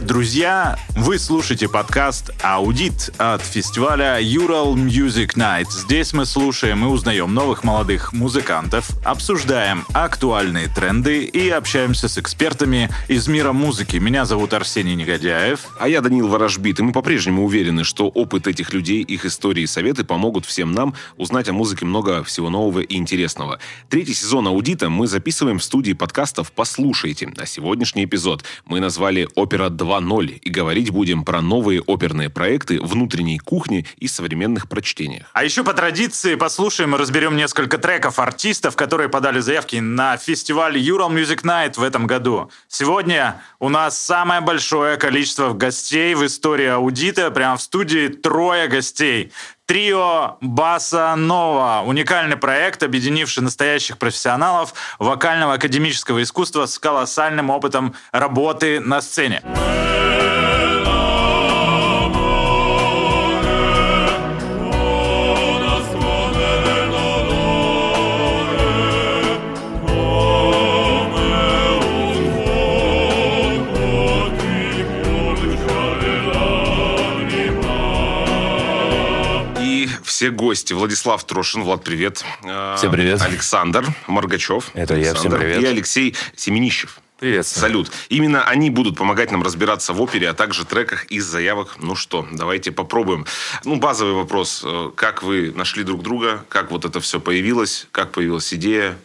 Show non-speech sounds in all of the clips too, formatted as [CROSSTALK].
Привет, друзья! Вы слушаете подкаст «Аудит» от фестиваля Ural Music Night. Здесь мы слушаем и узнаем новых молодых музыкантов, обсуждаем актуальные тренды и общаемся с экспертами из мира музыки. Меня зовут Арсений Негодяев. А я Данил Ворожбит, и мы по-прежнему уверены, что опыт этих людей, их истории и советы помогут всем нам узнать о музыке много всего нового и интересного. Третий сезон «Аудита» мы записываем в студии подкастов «Послушайте», а сегодняшний эпизод мы назвали «Опера 2.0» и говорить будем про новые оперные проекты, внутренней кухни и современных прочтениях. А еще по традиции послушаем и разберем несколько треков артистов, которые подали заявки на фестиваль Ural Music Night в этом году. Сегодня у нас самое большое количество гостей в истории аудита. Прямо в студии трое гостей. Трио Баса Нова. Уникальный проект, объединивший настоящих профессионалов вокального академического искусства с колоссальным опытом работы на сцене. Все гости. Владислав Трошин. Влад, привет. Всем привет. Александр Маргачев. Это я. Всем Александр. привет. И Алексей Семенищев. Привет. Салют. Именно они будут помогать нам разбираться в опере, а также треках из заявок. Ну что, давайте попробуем. Ну, базовый вопрос. Э, Как вы нашли друг друга? Как вот это все появилось? Как появилась идея?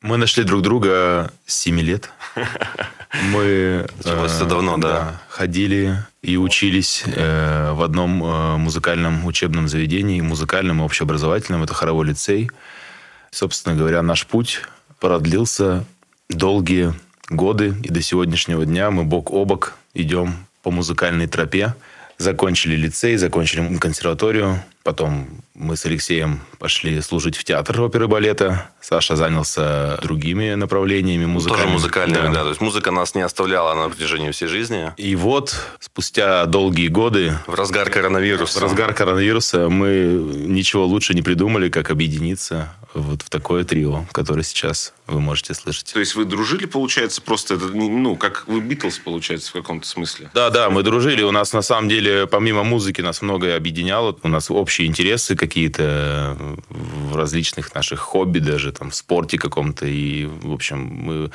Мы нашли друг друга с 7 лет. Мы э, давно, да. Ходили и учились э, в одном э, музыкальном учебном заведении, музыкальном и общеобразовательном. Это хоровой лицей. Собственно говоря, наш путь продлился долгие годы, и до сегодняшнего дня мы бок о бок идем по музыкальной тропе. Закончили лицей, закончили консерваторию. Потом мы с Алексеем пошли служить в театр оперы и балета. Саша занялся другими направлениями музыкальными. Тоже музыкальными, да. Да. То есть музыка нас не оставляла на протяжении всей жизни. И вот спустя долгие годы, В разгар коронавируса. в разгар коронавируса, мы ничего лучше не придумали, как объединиться вот в такое трио, которое сейчас вы можете слышать. То есть вы дружили, получается, просто это, ну, как вы Битлз, получается, в каком-то смысле? Да, да, мы дружили. У нас на самом деле, помимо музыки, нас многое объединяло. У нас общие интересы какие-то в различных наших хобби, даже там в спорте каком-то. И, в общем, мы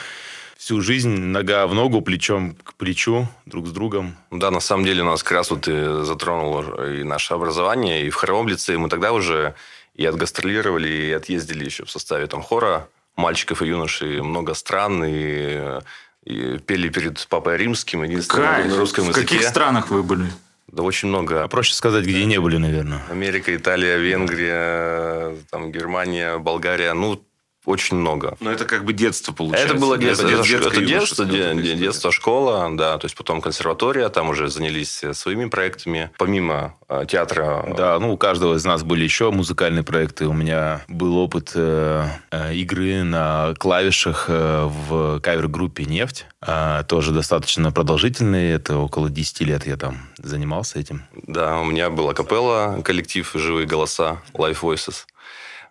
всю жизнь нога в ногу, плечом к плечу, друг с другом. Да, на самом деле у нас как раз вот и затронуло и наше образование, и в хоровом лицее мы тогда уже и отгастролировали, и отъездили еще в составе там хора мальчиков и юношей много стран, и, и пели перед Папой Римским, единственное Кайф. на русском в языке. каких странах вы были? Да очень много. А проще сказать, где не были, наверное. Америка, Италия, Венгрия, там, Германия, Болгария. Ну, очень много. Ну, это как бы детство, получается. Это было детство. Это детское это детство, юношеское, де- вот де- эта детство, школа, да. То есть потом консерватория, там уже занялись э, своими проектами. Помимо э, театра. э, Да, ну у каждого из нас были еще музыкальные проекты. У меня был опыт э, э, игры на клавишах э, в кавер-группе «Нефть». А, тоже достаточно продолжительный. Это около 10 лет я там занимался этим. Да, у меня была капелла, коллектив «Живые голоса», Life Voices.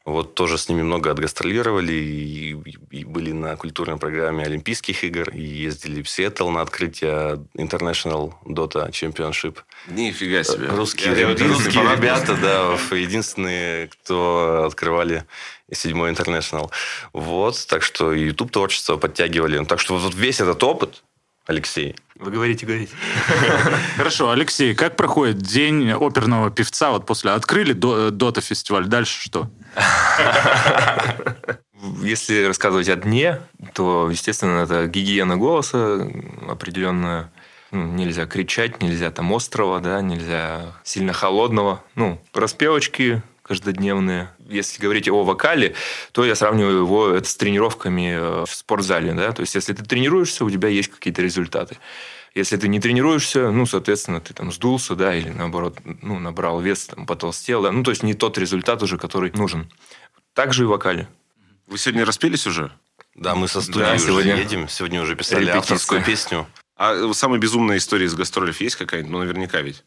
Вот тоже с ними много отгастролировали и, и были на культурной программе Олимпийских игр, и ездили в Сиэтл на открытие International Dota Championship. Нифига себе. Русские, Я- единственный русские ребята, да, единственные, кто открывали седьмой интернешнл. Вот, так что и YouTube творчество подтягивали. Так что вот весь этот опыт, Алексей, Вы говорите, говорите. [LAUGHS] Хорошо, Алексей, как проходит день оперного певца? Вот после открыли до- Дота фестиваль, дальше что? Если рассказывать о дне, то, естественно, это гигиена голоса определенная. Ну, нельзя кричать, нельзя там острого, да, нельзя сильно холодного. Ну, распевочки каждодневные. Если говорить о вокале, то я сравниваю его это с тренировками э, в спортзале. Да? То есть, если ты тренируешься, у тебя есть какие-то результаты. Если ты не тренируешься, ну, соответственно, ты там сдулся, да, или наоборот, ну, набрал вес, там, потолстел, да. Ну, то есть, не тот результат уже, который нужен. Также и в вокале. Вы сегодня распелись уже? да, мы со студии Да, уже сегодня едем. Сегодня уже писали репетиция. авторскую песню. А самая безумная история из гастролев есть какая-нибудь? Ну, наверняка ведь.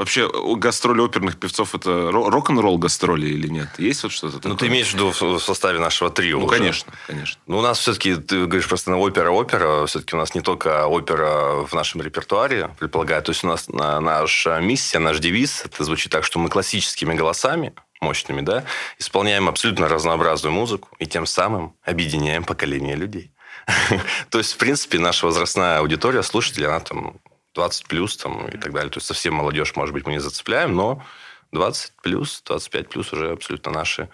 Вообще, гастроли оперных певцов это ро- рок-н-ролл гастроли или нет? Есть вот что-то такое? Ну, ты имеешь в виду в составе нашего трио Ну, уже? конечно, конечно. Ну, у нас все-таки, ты говоришь просто на опера-опера, все-таки у нас не только опера в нашем репертуаре, предполагаю. То есть у нас на- наша миссия, наш девиз, это звучит так, что мы классическими голосами, мощными, да, исполняем абсолютно разнообразную музыку и тем самым объединяем поколение людей. [LAUGHS] То есть, в принципе, наша возрастная аудитория, слушатели, она там 20 плюс там, и так далее. То есть, совсем молодежь, может быть, мы не зацепляем, но 20 плюс, 25 плюс уже абсолютно наши,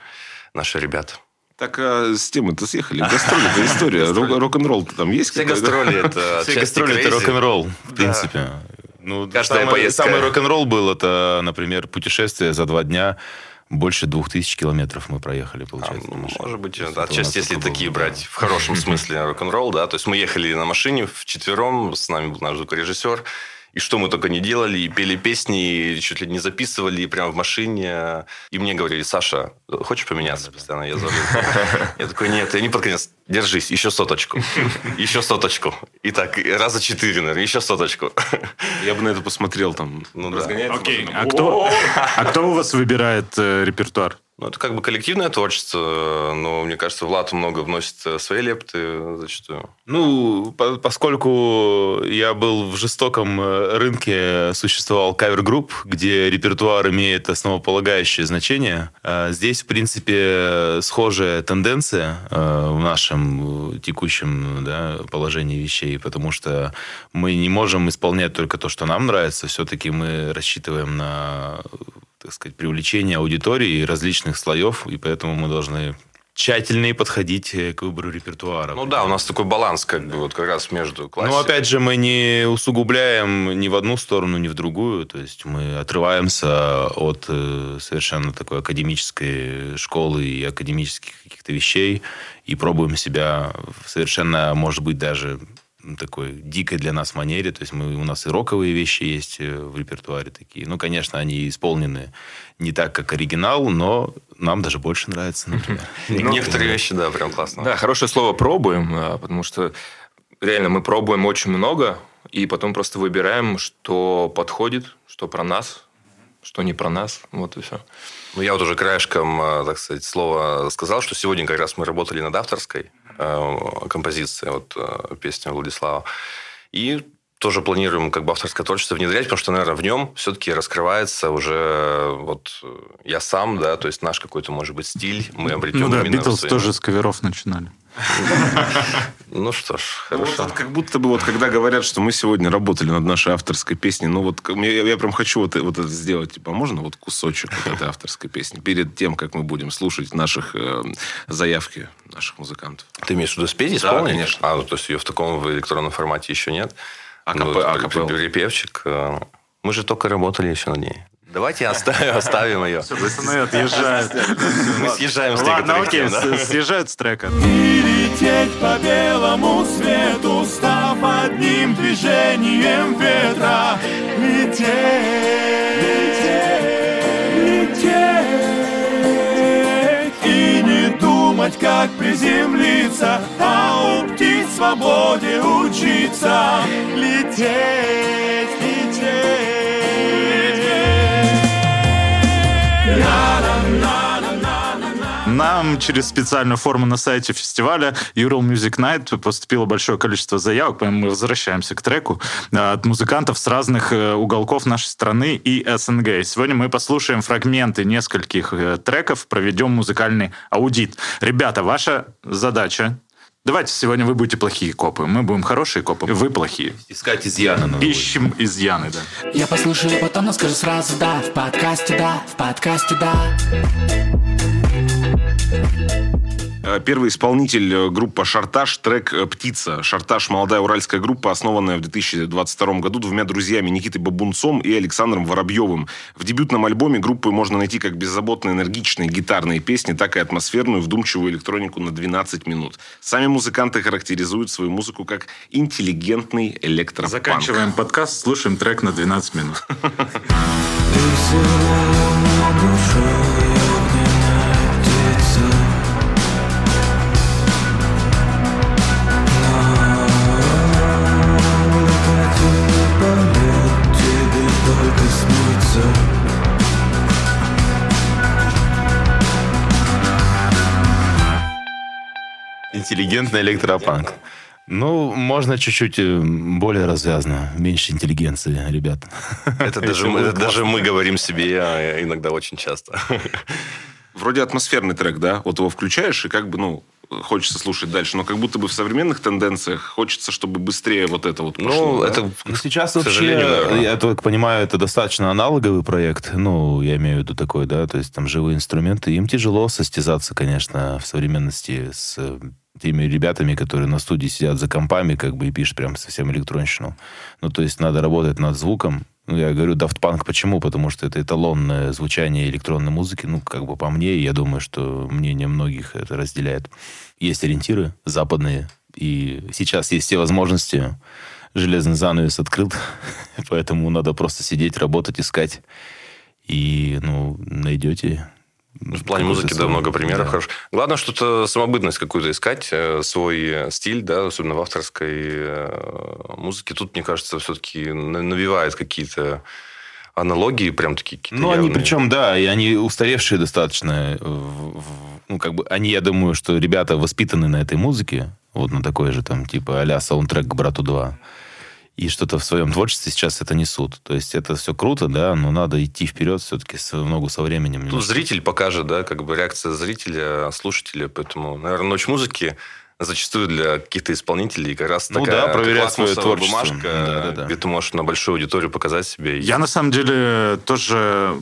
наши ребята. Так а с темы-то съехали. Гастроли это история. Рок- Рок-н-ролл там есть Все гастроли это Все гастроли это рок-н-ролл, в принципе. Ну, Каждая самый, поездка. самый рок-н-ролл был, это, например, путешествие за два дня. Больше двух тысяч километров мы проехали, А, получается. машине. может быть, у отчасти, если такие было, брать да. в хорошем [LAUGHS] смысле рок-н-ролл, да, то есть мы ехали на машине в четвером, с нами был наш звукорежиссер, и что мы только не делали, и пели песни, и чуть ли не записывали, и прямо в машине. И мне говорили, Саша, хочешь поменяться постоянно? Я звоню. [LAUGHS] Я такой, нет, и они под конец, держись, еще соточку, еще соточку. И так, раза четыре, наверное, еще соточку. Я бы на это посмотрел там. Ну да. разгоняется Окей, а кто, [LAUGHS] а кто у вас выбирает э, репертуар? Ну, это как бы коллективное творчество, но, мне кажется, Влад много вносит э, свои лепты зачастую. Ну, по- поскольку я был в жестоком э, рынке, существовал кавер-групп, где репертуар имеет основополагающее значение. э, Здесь, в принципе, схожая тенденция в нашем текущем да, положении вещей, потому что мы не можем исполнять только то, что нам нравится. Все-таки мы рассчитываем на так сказать, привлечение аудитории различных слоев, и поэтому мы должны тщательнее подходить э, к выбору репертуара. Ну да, у нас такой баланс как бы вот как раз между классикой. Ну, опять же, мы не усугубляем ни в одну сторону, ни в другую. То есть мы отрываемся от э, совершенно такой академической школы и академических каких-то вещей и пробуем себя совершенно, может быть, даже ну, такой дикой для нас манере. То есть мы, у нас и роковые вещи есть э, в репертуаре такие. Ну, конечно, они исполнены не так, как оригинал, но нам даже больше нравится, например. [LAUGHS] Ну, Некоторые вещи, да, прям классно. Да, хорошее слово «пробуем», а, потому что реально мы пробуем очень много, и потом просто выбираем, что подходит, что про нас, что не про нас. Вот и все. Ну, я вот уже краешком, э, так сказать, слова сказал, что сегодня как раз мы работали над авторской э, композицией, вот э, песня Владислава. И тоже планируем как бы авторское творчество внедрять, потому что, наверное, в нем все-таки раскрывается уже вот э, я сам, да, то есть наш какой-то, может быть, стиль мы обретем Ну да, Битлз тоже с каверов начинали. [LAUGHS] Ну что ж, Ну, вот хорошо. это как будто бы вот когда говорят, что мы сегодня работали над нашей авторской песней, ну вот я, я прям хочу вот, вот это сделать. Типа, а можно вот кусочек вот этой авторской песни перед тем, как мы будем слушать наших э, заявки наших музыкантов? Ты имеешь в виду спеть, Да, исполнить? конечно. А, ну, то есть ее в таком в электронном формате еще нет? А Ну, капе- вот а Припевчик. э, Мы же только работали еще над ней. Давайте оставим, [LAUGHS] оставим ее. Пацаны отъезжают. Мы съезжаем с Ладно, окей, съезжают с трека. И лететь по белому свету, став одним движением ветра. Лететь, лететь, лететь. И не думать, как приземлиться, а у птиц свободе учиться. Лететь, Нам через специальную форму на сайте фестиваля Ural Music Night поступило большое количество заявок, поэтому мы возвращаемся к треку э, от музыкантов с разных э, уголков нашей страны и СНГ. Сегодня мы послушаем фрагменты нескольких э, треков, проведем музыкальный аудит. Ребята, ваша задача Давайте сегодня вы будете плохие копы. Мы будем хорошие копы, вы плохие. Искать изъяны надо будет. Ищем изъяны, да. Я послушаю, потом но скажу сразу да В подкасте да, в подкасте да Первый исполнитель э, группа «Шартаж» трек э, «Птица». «Шартаж» – молодая уральская группа, основанная в 2022 году двумя друзьями Никитой Бабунцом и Александром Воробьевым. В дебютном альбоме группы можно найти как беззаботно энергичные гитарные песни, так и атмосферную вдумчивую электронику на 12 минут. Сами музыканты характеризуют свою музыку как интеллигентный электропанк. Заканчиваем подкаст, слушаем трек на 12 минут. [LAUGHS] [LAUGHS] Интеллигентный электропанк. Ну, можно чуть-чуть э, более развязно, меньше интеллигенции, ребят. Это [LAUGHS] даже, мы, это даже мы говорим себе а, иногда очень часто. Вроде атмосферный трек, да? Вот его включаешь, и как бы, ну, хочется слушать дальше. Но как будто бы в современных тенденциях хочется, чтобы быстрее вот это вот пошло. Ну, да? это, Ну, сейчас к вообще, сожалению, наверное. я так понимаю, это достаточно аналоговый проект. Ну, я имею в виду такой, да, то есть там живые инструменты. Им тяжело состязаться, конечно, в современности с э, теми ребятами, которые на студии сидят за компами, как бы и пишут прям совсем электронщину. Ну, то есть надо работать над звуком. Ну, я говорю Daft Punk почему? Потому что это эталонное звучание электронной музыки. Ну, как бы по мне, я думаю, что мнение многих это разделяет. Есть ориентиры западные, и сейчас есть все возможности. Железный занавес открыт, [LAUGHS] поэтому надо просто сидеть, работать, искать. И, ну, найдете. В плане музыки, да, много примеров хороших. Главное, что-то самобытность какую-то искать, э, свой э, стиль, да, особенно в авторской э, музыке. Тут, мне кажется, все-таки навевает какие-то аналогии, прям такие какие-то Ну, они явные. причем, да, и они устаревшие достаточно. в- Ну, как бы, они, я думаю, что ребята воспитаны на этой музыке, вот на такой же, там, типа, а-ля саундтрек к «Брату 2». И что-то в своем творчестве сейчас это несут. То есть это все круто, да, но надо идти вперед все-таки с, в ногу со временем. Тут немножко. зритель покажет, да, как бы реакция зрителя, слушателя. Поэтому, наверное, ночь музыки зачастую для каких-то исполнителей как раз Ну такая да, проверять свое творчество. бумажка, Да-да-да. где ты можешь на большую аудиторию показать себя. И- Я на самом деле тоже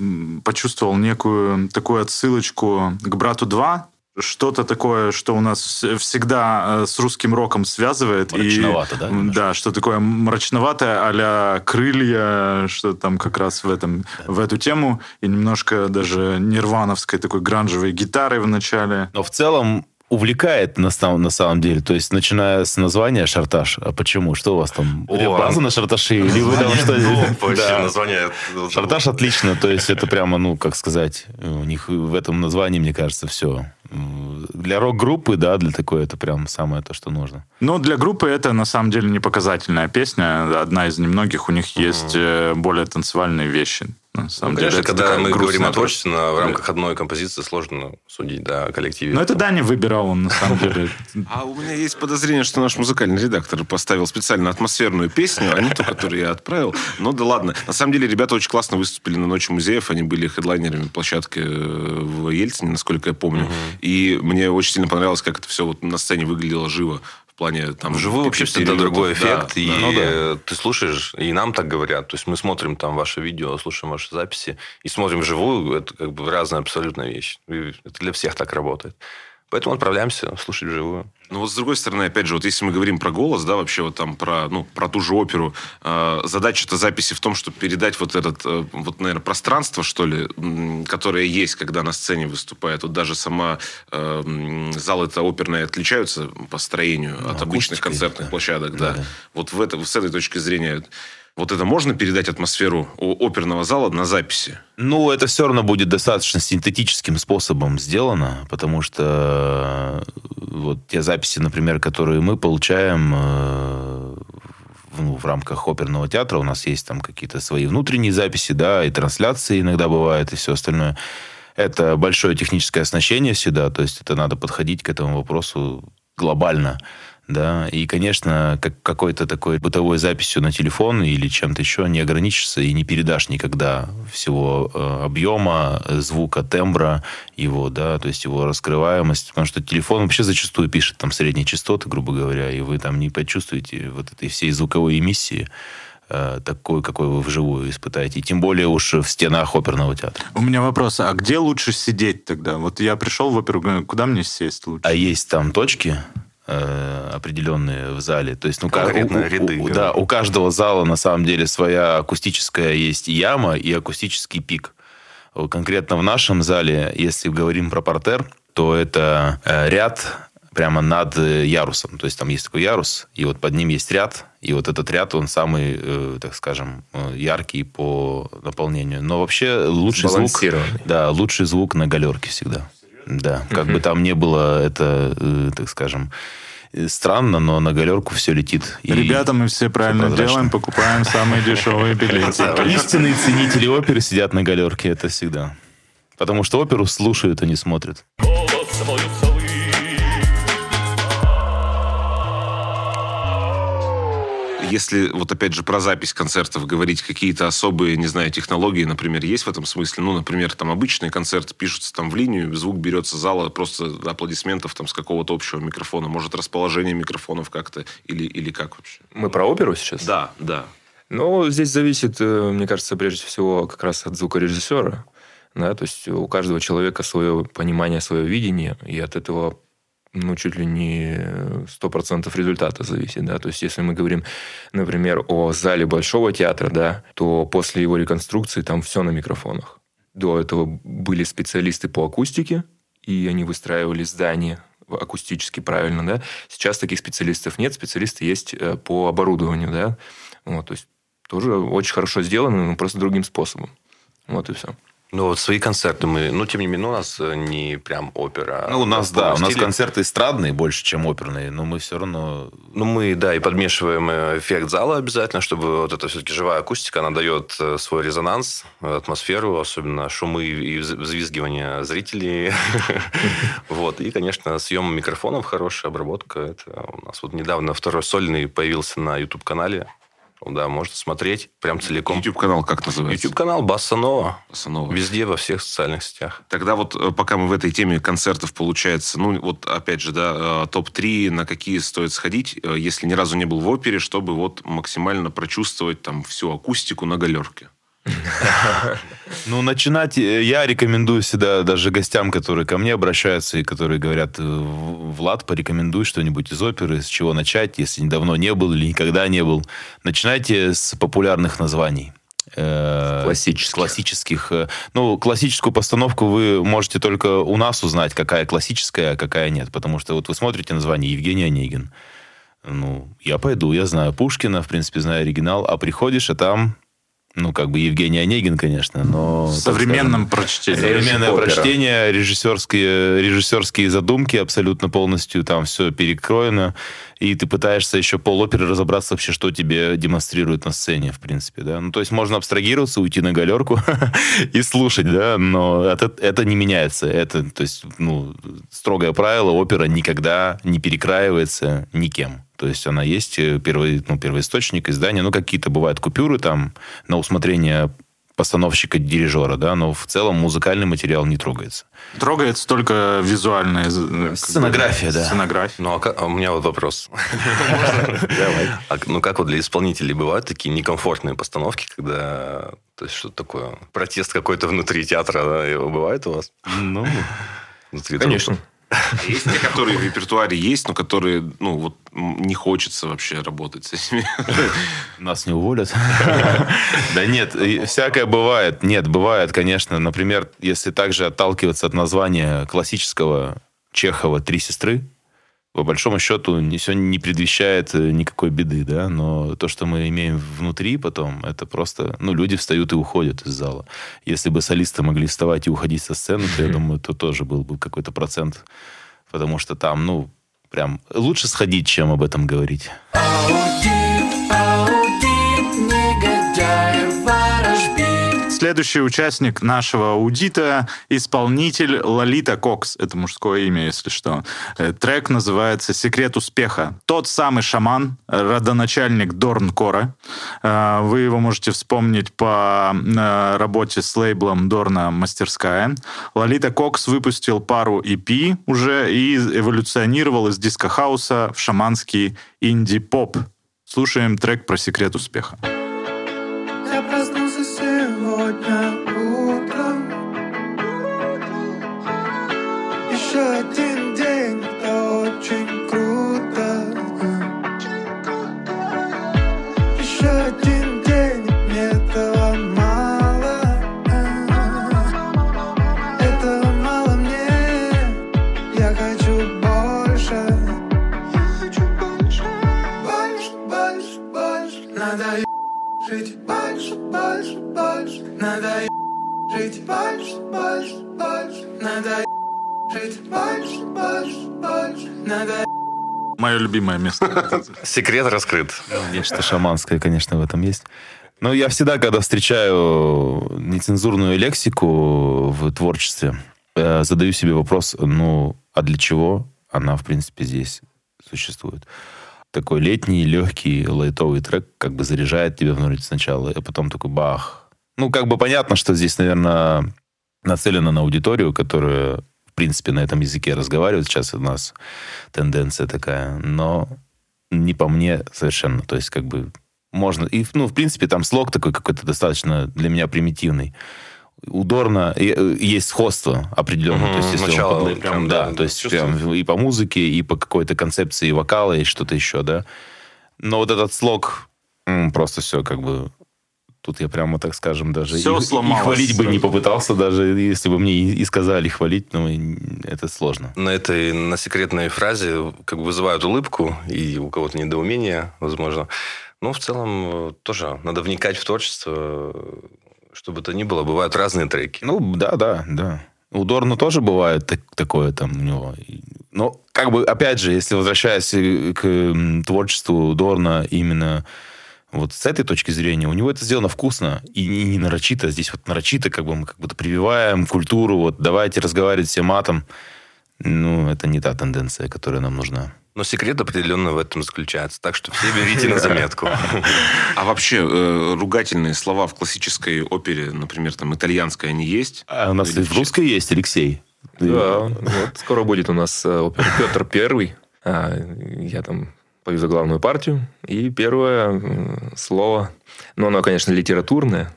почувствовал некую такую отсылочку к брату 2. Что-то такое, что у нас вс- всегда э, с русским роком связывает. И, Мрачновато, да, м, немножко? Да, что такое мрачноватое, а крылья, что там как раз в, этом, в эту тему. И немножко даже нирвановской такой гранжевой гитары в начале. Но в целом увлекает на самом, на самом деле. То есть, начиная с названия «Шарташ». А почему? Что у вас там? О, база на «Шарташе»? Или вы там что? Да. название. Шарташ отлично, то есть это прямо, ну, как сказать, у них в этом названии, мне кажется, все. Для рок-группы, да, для такой это прям самое то, что нужно. Но для группы это на самом деле не показательная песня. Одна из немногих. У них есть э, более танцевальные вещи. На самом Ну, деле, конечно, это когда мы говорим о творчестве, на- в рамках одной композиции сложно судить, да, о коллективе. Ну, это Даня выбирал, он на самом деле. [LAUGHS] А у меня есть подозрение, что наш музыкальный редактор поставил специально атмосферную песню, а не ту, которую я отправил. Ну да ладно. На самом деле ребята очень классно выступили на Ночи музеев. Они были хедлайнерами площадки э, в Ельцине, насколько я помню. И мне очень сильно понравилось, как это все вот на сцене выглядело живо. В плане там... Вживую вообще всегда другой эффект. да. и Ну да. ты слушаешь, и нам так говорят. То есть мы смотрим там ваше видео, слушаем ваши записи, и смотрим вживую. Это как бы разная абсолютная вещь. И это для всех так работает. Поэтому отправляемся слушать вживую. Ну вот с другой стороны, опять же, вот если мы говорим про голос, да, вообще вот там про, ну, про ту же оперу, э, задача-то записи в том, чтобы передать вот этот, э, вот, наверное, пространство, что ли, которое есть, когда на сцене выступает. Вот даже сама э, м, залы это оперные отличаются по строению от обычных концертных да. площадок, да. Да-да. Вот в это, с этой точки зрения, вот это можно передать атмосферу оперного зала на записи? Ну, это все равно будет достаточно синтетическим способом сделано, потому что э, вот те записи, например, которые мы получаем э, ну, в рамках оперного театра, у нас есть там какие-то свои внутренние записи, да, и трансляции иногда бывают, и все остальное. Это большое техническое оснащение всегда, то есть это надо подходить к этому вопросу глобально. Да, и, конечно, как какой-то такой бытовой записью на телефон или чем-то еще не ограничишься и не передашь никогда всего э, объема, э, звука, тембра его, да, то есть его раскрываемость, потому что телефон вообще зачастую пишет там средние частоты, грубо говоря, и вы там не почувствуете вот этой всей звуковой эмиссии э, такой, какой вы вживую испытаете, и тем более уж в стенах оперного театра. У меня вопрос, а где лучше сидеть тогда? Вот я пришел в оперу, куда мне сесть лучше? А есть там точки э, определенные в зале. То есть, ну, Конкретно у- у- ряды, у- да. у каждого зала на самом деле своя акустическая есть яма и акустический пик. Конкретно в нашем зале, если говорим про портер, то это э, ряд прямо над ярусом. То есть там есть такой ярус, и вот под ним есть ряд, и вот этот ряд, он самый, э, так скажем, э, яркий по наполнению. Но вообще лучший звук... Да, лучший звук на галерке всегда. Да, как бы там не было это, э, так скажем, э, странно, но на галерку все летит. И Ребята, мы все правильно прозрачно. делаем, покупаем самые дешевые [LAUGHS] билеты. Истинные ценители оперы сидят на галерке, это всегда. Потому что оперу слушают, а не смотрят. Если вот опять же про запись концертов говорить, какие-то особые, не знаю, технологии, например, есть в этом смысле? Ну, например, там обычные концерты пишутся там в линию, звук берется зала просто аплодисментов там с какого-то общего микрофона. Может, расположение микрофонов как-то или, или как вообще? Мы про оперу сейчас? Да, да. Ну, здесь зависит, э, мне кажется, прежде всего как раз от звукорежиссера. Да, то есть у каждого человека свое понимание, свое видение, и от этого ну, чуть ли не 100% результата зависит, да, то есть если мы говорим, например, о зале Большого театра, да, то после его реконструкции там все на микрофонах. До этого были специалисты по акустике, и они выстраивали здание акустически правильно, да. Сейчас таких специалистов нет, специалисты есть э, по оборудованию, да. Вот, то есть тоже очень хорошо сделано, но просто другим способом. Вот и все. Ну, вот свои концерты мы... Ну, тем не менее, у нас э, не прям опера. Ну, у нас, в да, у нас стиле. концерты эстрадные больше, чем оперные, но мы все равно... Ну, мы, да, и подмешиваем э, эффект зала обязательно, чтобы вот эта все-таки живая акустика, она дает э, свой резонанс, атмосферу, особенно шумы и вз- взвизгивания зрителей. [LAUGHS] Вот. И, конечно, съем микрофонов, хорошая обработка. Это у нас вот недавно второй сольный появился на YouTube-канале. Да, можно смотреть прям целиком. YouTube-канал как называется? YouTube-канал Басса Нова. Басанова. Везде, во всех социальных сетях. Тогда вот э, пока мы в этой теме концертов, получается, ну вот опять же, да, э, топ-3, на какие стоит сходить, э, если ни разу не был в опере, чтобы вот максимально прочувствовать там всю акустику на галерке. [LAUGHS] Ну, начинать э, я рекомендую всегда даже гостям, которые ко мне обращаются и которые говорят, э, «В- Влад, порекомендуй что-нибудь из оперы, с чего начать, если давно не был или никогда не был. Начинайте с популярных названий. Э, Классических. Классических. Ну, классическую постановку вы можете только у нас узнать, какая классическая, а какая нет. Потому что вот вы смотрите название Евгений Онегин. Ну, я пойду, я знаю Пушкина, в принципе, знаю оригинал, а приходишь, а там, ну, как бы Евгений Онегин, конечно, но... В современном прочтении. Современное Опера. прочтение, режиссерские, режиссерские задумки абсолютно полностью там все перекроено. И ты пытаешься еще пол оперы разобраться вообще, что тебе демонстрируют на сцене, в принципе, да. Ну, то есть можно абстрагироваться, уйти на галерку [LAUGHS] и слушать, да, но это, это не меняется. Это, то есть, ну, строгое правило, опера никогда не перекраивается никем. То есть она есть э, первый, ну, первоисточник издания, ну, какие-то бывают купюры там на усмотрение постановщика, дирижера, да, но в целом музыкальный материал не трогается. Трогается только визуальная... э, как Сценография, да. Сценография. Ну, а, ка- а у меня вот вопрос. [LAUGHS] А, ну, как вот для исполнителей бывают такие некомфортные постановки, когда... То есть, что такое? Протест какой-то внутри театра, да, его бывает у вас? Ну, Внутри Конечно. Есть те, которые в репертуаре есть, но которые, ну, вот не хочется вообще работать с этими. нас не уволят. Да нет, всякое бывает. Нет, бывает, конечно. Например, если также отталкиваться от названия классического Чехова «Три сестры», по большому счету, не, все не предвещает э, никакой беды, да, но то, что мы имеем внутри потом, это просто, ну, люди встают и уходят из зала. Если бы солисты могли вставать и уходить со сцены, то, я [LAUGHS] думаю, то тоже был бы какой-то процент, потому что там, ну, прям лучше сходить, чем об этом говорить. Аудит, Следующий участник нашего аудита – исполнитель Лолита Кокс. Это мужское имя, если что. Э, Трек называется «Секрет успеха». Тот самый шаман, родоначальник Дорн Кора. Э, Вы его можете вспомнить по э, работе с лейблом Дорна «Мастерская». Лолита Кокс выпустил пару EP уже и эволюционировал из диско-хауса в шаманский инди-поп. Слушаем трек про секрет успеха. Я проснулся сегодня Мое любимое место. Секрет раскрыт. Нечто шаманское, конечно, в этом есть. Но я всегда, когда встречаю нецензурную лексику в творчестве, э, задаю себе вопрос, ну, а для чего она, в принципе, здесь существует? такой летний, легкий, лайтовый трек, как бы заряжает тебя внутрь сначала, а потом такой бах. Ну, как бы понятно, что здесь, наверное, нацелено на аудиторию, которая, в принципе, на этом языке разговаривает. Сейчас у нас тенденция такая, но не по мне совершенно. То есть, как бы, можно... И, ну, в принципе, там слог такой какой-то достаточно для меня примитивный. У Дорна и- э, есть сходство определенное. Мгм, то есть, если начало он, прям, прям, да, да, то есть прям и по музыке, и по какой-то концепции вокала, и что-то еще, да. Но вот этот слог просто все как бы... Тут я прямо, так скажем, даже Всё и, и сломалось хвалить бы не попытался, даже если бы мне и, и сказали хвалить, но и это сложно. На этой, на секретной фразе как бы вызывают улыбку, и у кого-то недоумение, возможно. Но в целом э, тоже надо вникать в творчество, чтобы это ни было. Бывают разные треки. Ну, да, да, да. У Дорна тоже бывает так- такое там у него. И- Но, как бы, опять же, если возвращаясь э, к творчеству Дорна именно вот с этой точки зрения, у него это сделано вкусно и не, не нарочито. Здесь вот нарочито как бы мы как будто прививаем культуру, вот давайте разговаривать все матом. Ну, это не та тенденция, которая нам нужна. Но секрет определенно в этом заключается. Так что все берите на [LAUGHS] заметку. А вообще, э, ругательные слова в классической опере, например, там, итальянской, они есть? А у нас в русской есть Алексей. Да, вот скоро будет у нас э, опера Петр Первый. А, Я там пою за главную партию. И первое слово, ну, оно, конечно, литературное.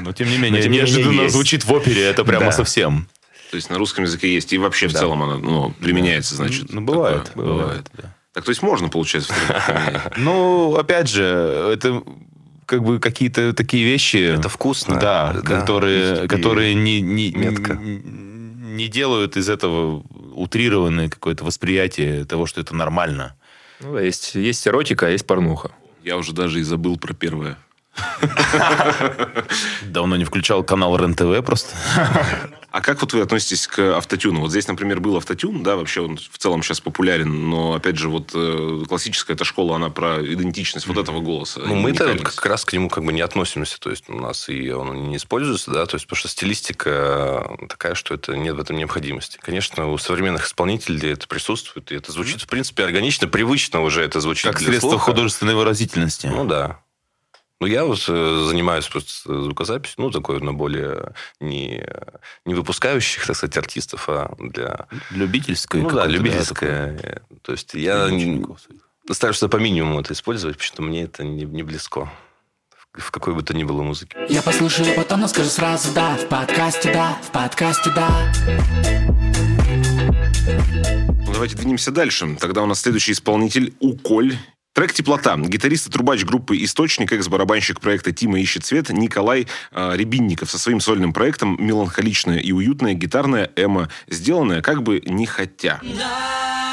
Но тем не менее, тем не менее, неожиданно есть. звучит в опере, это прямо Да. совсем. То есть на русском языке есть, и вообще в Да. целом оно ну, применяется, значит. Ну, бывает. такое. Бывает, да. Так, то есть можно, получается, в? [LAUGHS] Ну, опять же, это как бы какие-то такие вещи... Это вкусно. Да, Да. которые, которые не, не, метко. не делают из этого утрированное какое-то восприятие того, что это нормально. Ну, да, есть, есть эротика, а есть порнуха. Я уже даже и забыл про первое. [LAUGHS] Давно не включал канал РЕН-ТВ просто. [LAUGHS] А как вот вы относитесь к автотюну? Вот здесь, например, был автотюн, да, вообще он в целом сейчас популярен, но, опять же, вот э, классическая эта школа, она про идентичность вот этого голоса. Ну, мы-то уникальность. как раз к нему как бы не относимся. То есть у нас и он не используется, да, то есть потому что стилистика такая, что это нет в этом необходимости. Конечно, у современных исполнителей это присутствует, и это звучит, в принципе, органично, привычно уже это звучит Как для средство слуха. художественной выразительности. Ну да. Ну, я вот э, занимаюсь просто звукозаписью, ну, такой на более не, не выпускающих, так сказать, артистов, а для... Любительское. Ну да, какое-то, любительское. То есть я стараюсь по минимуму это использовать, потому что мне это не, не близко. В- какой бы то ни было музыке. Я послушаю потом, но скажу сразу да В подкасте да, в подкасте да давайте двинемся дальше. Тогда у нас следующий исполнитель Уколь. Трек «Теплота». Гитарист и трубач группы «Источник», экс-барабанщик проекта «Тима ищет свет» Николай э, Рябинников со своим сольным проектом «Меланхоличная и уютная гитарная эмо», сделанная как бы не хотя. Дай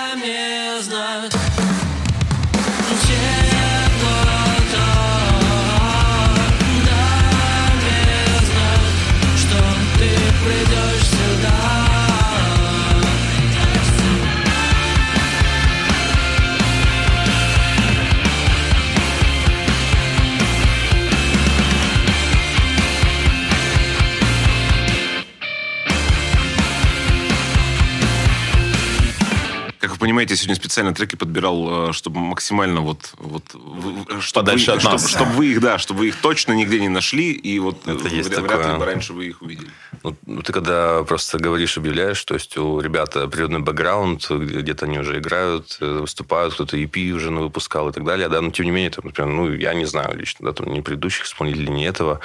Как вы понимаете, я сегодня специально треки подбирал, э, чтобы максимально вот... вот в- чтобы Подальше вы, от чтобы, нас. чтобы вы их, да, чтобы вы их точно нигде не нашли, и вот Это э, есть вряд, такое. вряд ли бы раньше вы их увидели. Ну, ну, ты когда просто говоришь, объявляешь, то есть у ребят определенный бэкграунд, где- где-то они уже играют, э, выступают, кто-то EP уже выпускал и так далее, да, но тем не менее, там, например, ну, я не знаю лично, да, там, ни предыдущих исполнителей, ни этого,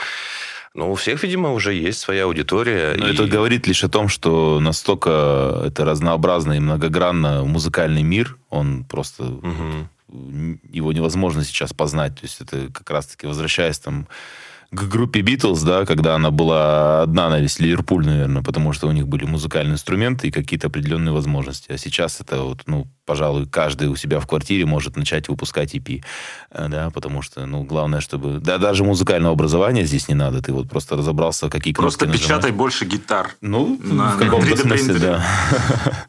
но у всех, видимо, уже есть своя аудитория. Но и- это говорит лишь о том, что настолько это разнообразный и многогранно музыкальный мир, он просто н- его невозможно сейчас познать. То есть это как раз-таки возвращаясь там к группе Битлз, да, когда она была одна на весь Ливерпуль, наверное, потому что у них были музыкальные инструменты и какие-то определенные возможности. А сейчас это вот, ну, пожалуй, каждый у себя в квартире может начать выпускать EP, э, да, потому что, ну, главное, чтобы... Да, даже музыкального образования здесь не надо, ты вот просто разобрался, какие Просто печатай больше гитар. Ну, На- в каком-то на 3D смысле, да. [LAUGHS]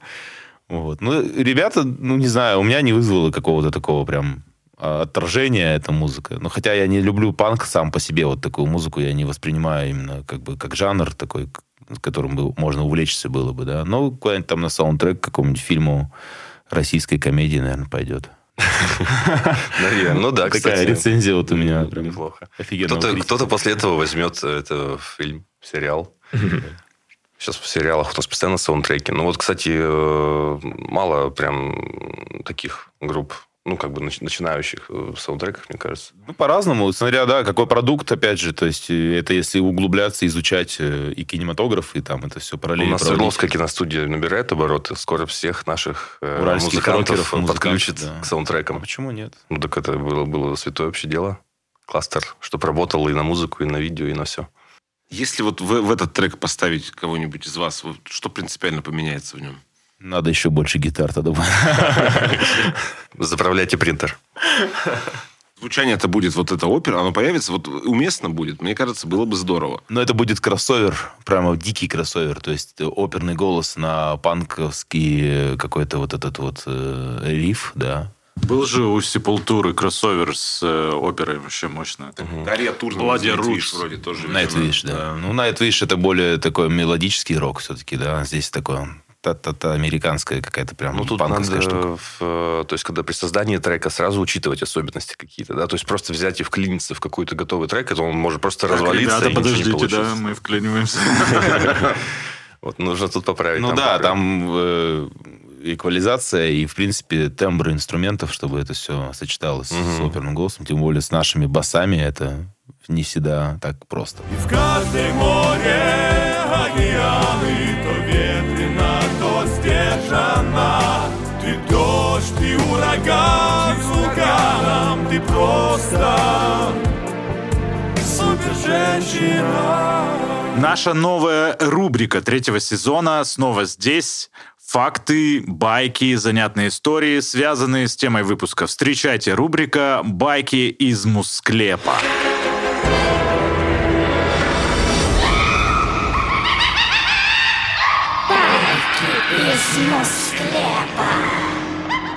Вот. Ну, ребята, ну, не знаю, у меня не вызвало какого-то такого прям а, отторжения эта музыка. Ну, хотя я не люблю панк сам по себе, вот такую музыку я не воспринимаю именно как бы как жанр такой, с которым бы можно увлечься было бы, да. Ну, куда-нибудь там на саундтрек к какому-нибудь фильму российской комедии, наверное, пойдет. [LAUGHS] Наверное. Ну да, Такая кстати. рецензия вот у меня. Неплохо. Кто-то, после этого возьмет это в фильм, сериал. [LAUGHS] Сейчас в сериалах у нас постоянно саундтреки. Ну вот, кстати, э, мало прям таких групп, ну, как бы нач- начинающих э, в саундтреках, мне кажется. Ну, по-разному, смотря, да, какой продукт, опять же, то есть э, это если углубляться, изучать э, и кинематограф, и там это все У параллельно нас проводить. Свердловская киностудия набирает обороты. Скоро всех наших Уральских музыкантов подключат да. к А саундтрекам. почему нет? Ну, так это было, было святое вообще дело. Кластер, чтобы работал и на музыку, и на видео, и на все. Если вот в, в этот трек поставить кого-нибудь из вас, вот что принципиально поменяется в нем? Надо еще больше гитар тогда. [LAUGHS] Заправляйте принтер. Звучание это будет вот эта опера, оно появится, вот уместно будет. Мне кажется, было бы здорово. Но это будет кроссовер, прямо дикий кроссовер, то есть оперный голос на панковский какой-то вот этот вот э, риф, да. Был же у Сепультуры кроссовер с э, оперой вообще мощно. Дарья Турна, Ладья Nightwish Рутс. вроде тоже. Nightwish, да. Ну, Nightwish это более такой мелодический рок все-таки, да. Здесь такое та-та-та американская какая-то прям Ну, тут панковская надо, штука. в, э, то есть, когда при создании трека сразу учитывать особенности какие-то, да, то есть просто взять и вклиниться в какой-то готовый трек, это он может просто Так, развалиться ребята, и подождите, да, мы вклиниваемся. [LAUGHS] Вот нужно тут поправить. Ну да, там э, эквализация и, в принципе, тембры инструментов, чтобы это все сочеталось с оперным голосом. Тем более с нашими басами это не всегда так просто. В каждой море океаны с вулканом Ты просто супер-женщина Наша новая рубрика третьего сезона снова здесь. Факты, байки, занятные истории, связанные с темой выпуска. Встречайте рубрика «Байки из Мусклепа».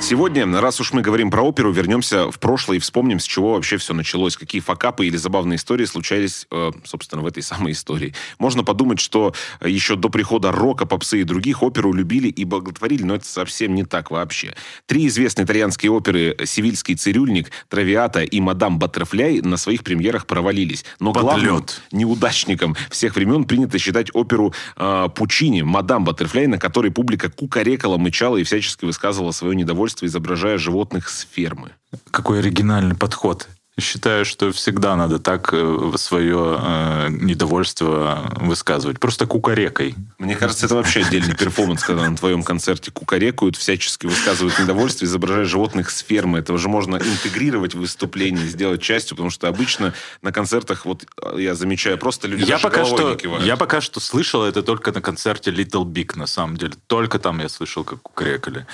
Сегодня, раз уж мы говорим про оперу, вернемся в прошлое и вспомним, с чего вообще все началось, какие факапы или забавные истории случались, э, собственно, в этой самой истории. Можно подумать, что еще до прихода рока, попсы и других оперу любили и боготворили, но это совсем не так вообще. Три известные итальянские оперы «Сивильский цирюльник», «Травиата» и «Мадам Баттерфляй» на своих премьерах провалились. Но главным неудачником всех времен принято считать оперу э, Пучини «Мадам Баттерфляй», на которой публика кукарекала, мычала и всячески высказывала свое недовольство, изображая животных с фермы. Какой оригинальный подход. Считаю, что всегда надо так э, свое э, недовольство высказывать. Просто кукарекой. Мне кажется, это вообще отдельный перформанс, когда на твоем концерте кукарекают, всячески высказывают недовольство, изображая животных с фермы. Это уже можно интегрировать в выступление, сделать частью, потому что обычно на концертах, вот э, я замечаю, просто люди Я пока, что, я пока что слышал это только на концерте Little Big, на самом деле. Только там я слышал, как кукарекали.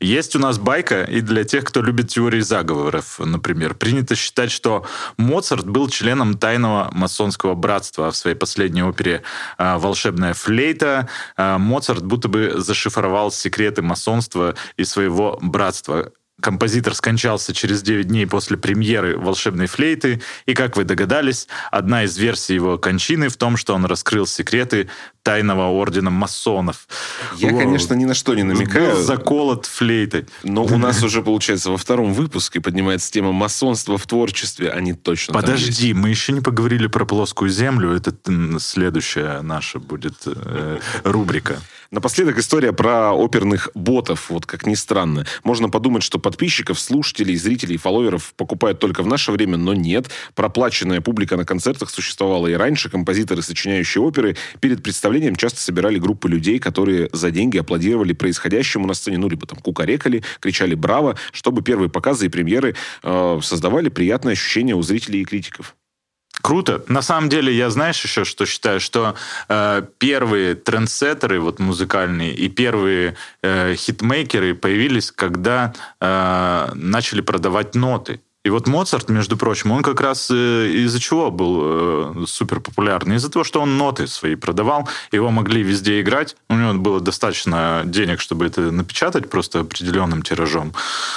Есть у нас байка, и для тех, кто любит теории заговоров, например, принято считать, что Моцарт был членом тайного масонского братства. А в своей последней опере э, «Волшебная флейта» э, Моцарт будто бы зашифровал секреты масонства и своего братства. Композитор скончался через 9 дней после премьеры «Волшебной флейты», и, как вы догадались, одна из версий его кончины в том, что он раскрыл секреты тайного ордена масонов. Я, Вау. конечно, ни на что не намекаю. Был заколот флейтой. Но у нас уже, получается, во втором выпуске поднимается тема масонства в творчестве, они точно там есть. Подожди, мы еще не поговорили про плоскую землю. Это следующая наша будет э, рубрика. Напоследок история про оперных ботов. Вот как ни странно. Можно подумать, что подписчиков, слушателей, зрителей, фолловеров покупают только в наше время, но нет. Проплаченная публика на концертах существовала и раньше. Композиторы, сочиняющие оперы, перед представлением часто собирали группы людей, которые за деньги аплодировали происходящему на сцене. Ну, либо там кукарекали, кричали «Браво!», чтобы первые показы и премьеры э, создавали приятное ощущение у зрителей и критиков. Круто. На самом деле, я знаешь еще, что считаю, что э, первые трендсеттеры вот музыкальные и первые э, хитмейкеры появились, когда э, начали продавать ноты. И вот Моцарт, между прочим, он как раз э, из-за чего был э, супер популярный? Из-за того, что он ноты свои продавал, его могли везде играть, у него было достаточно денег, чтобы это напечатать просто определенным тиражом.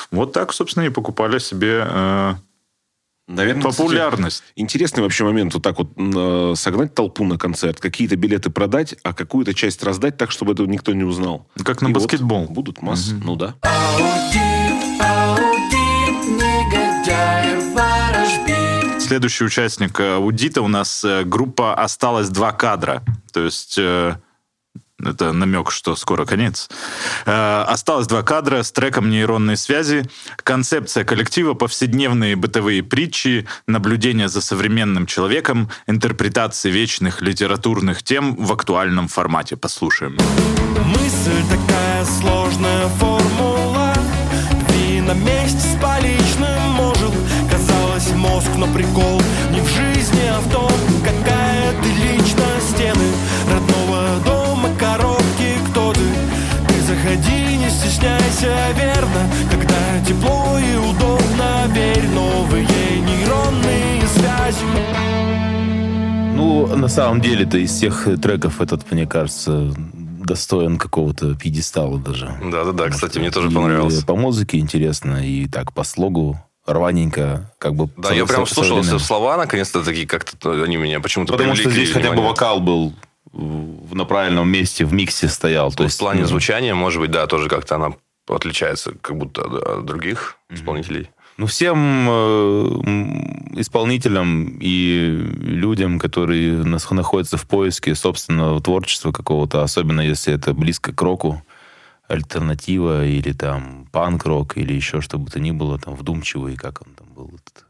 Вот так, собственно, и покупали себе э, Наверное, кстати, популярность. Интересный вообще момент вот так вот э, согнать толпу на концерт, какие-то билеты продать, а какую-то часть раздать так, чтобы этого никто не узнал. Как на И вот баскетбол. будут массы, ну да. Следующий участник э, аудита у нас э, группа «Осталось два кадра». То есть... э, это намек, что скоро конец. Осталось два кадра с треком нейронной связи. Концепция коллектива, повседневные бытовые притчи, наблюдение за современным человеком, интерпретации вечных литературных тем в актуальном формате. Послушаем. Мысль такая сложная формула на месте прикол. Не в жизни, а в том, какая ты лично Стены родного дома, коробки, кто ты? Ты заходи, не стесняйся, верно? Когда тепло и удобно, верь Новые нейронные связи. Ну, на самом деле-то из всех треков этот, мне кажется, достоин какого-то пьедестала даже. Да-да-да, кстати, мне тоже И понравилось. по музыке интересно, и так по слогу рваненько, как бы... Да, я со- прям со- вслушался современно. в слова, наконец-то такие как-то они меня почему-то Потому что здесь хотя бы внимание. вокал был в- на правильном месте, в миксе стоял. То То есть в плане ну, звучания, может быть, да, тоже как-то она отличается как будто от других исполнителей. Ну, всем э, исполнителям и людям, которые находятся в поиске собственного творчества какого-то, особенно если это близко к року, альтернатива или там панк-рок или еще что бы то ни было, там вдумчивый, как он там был, этот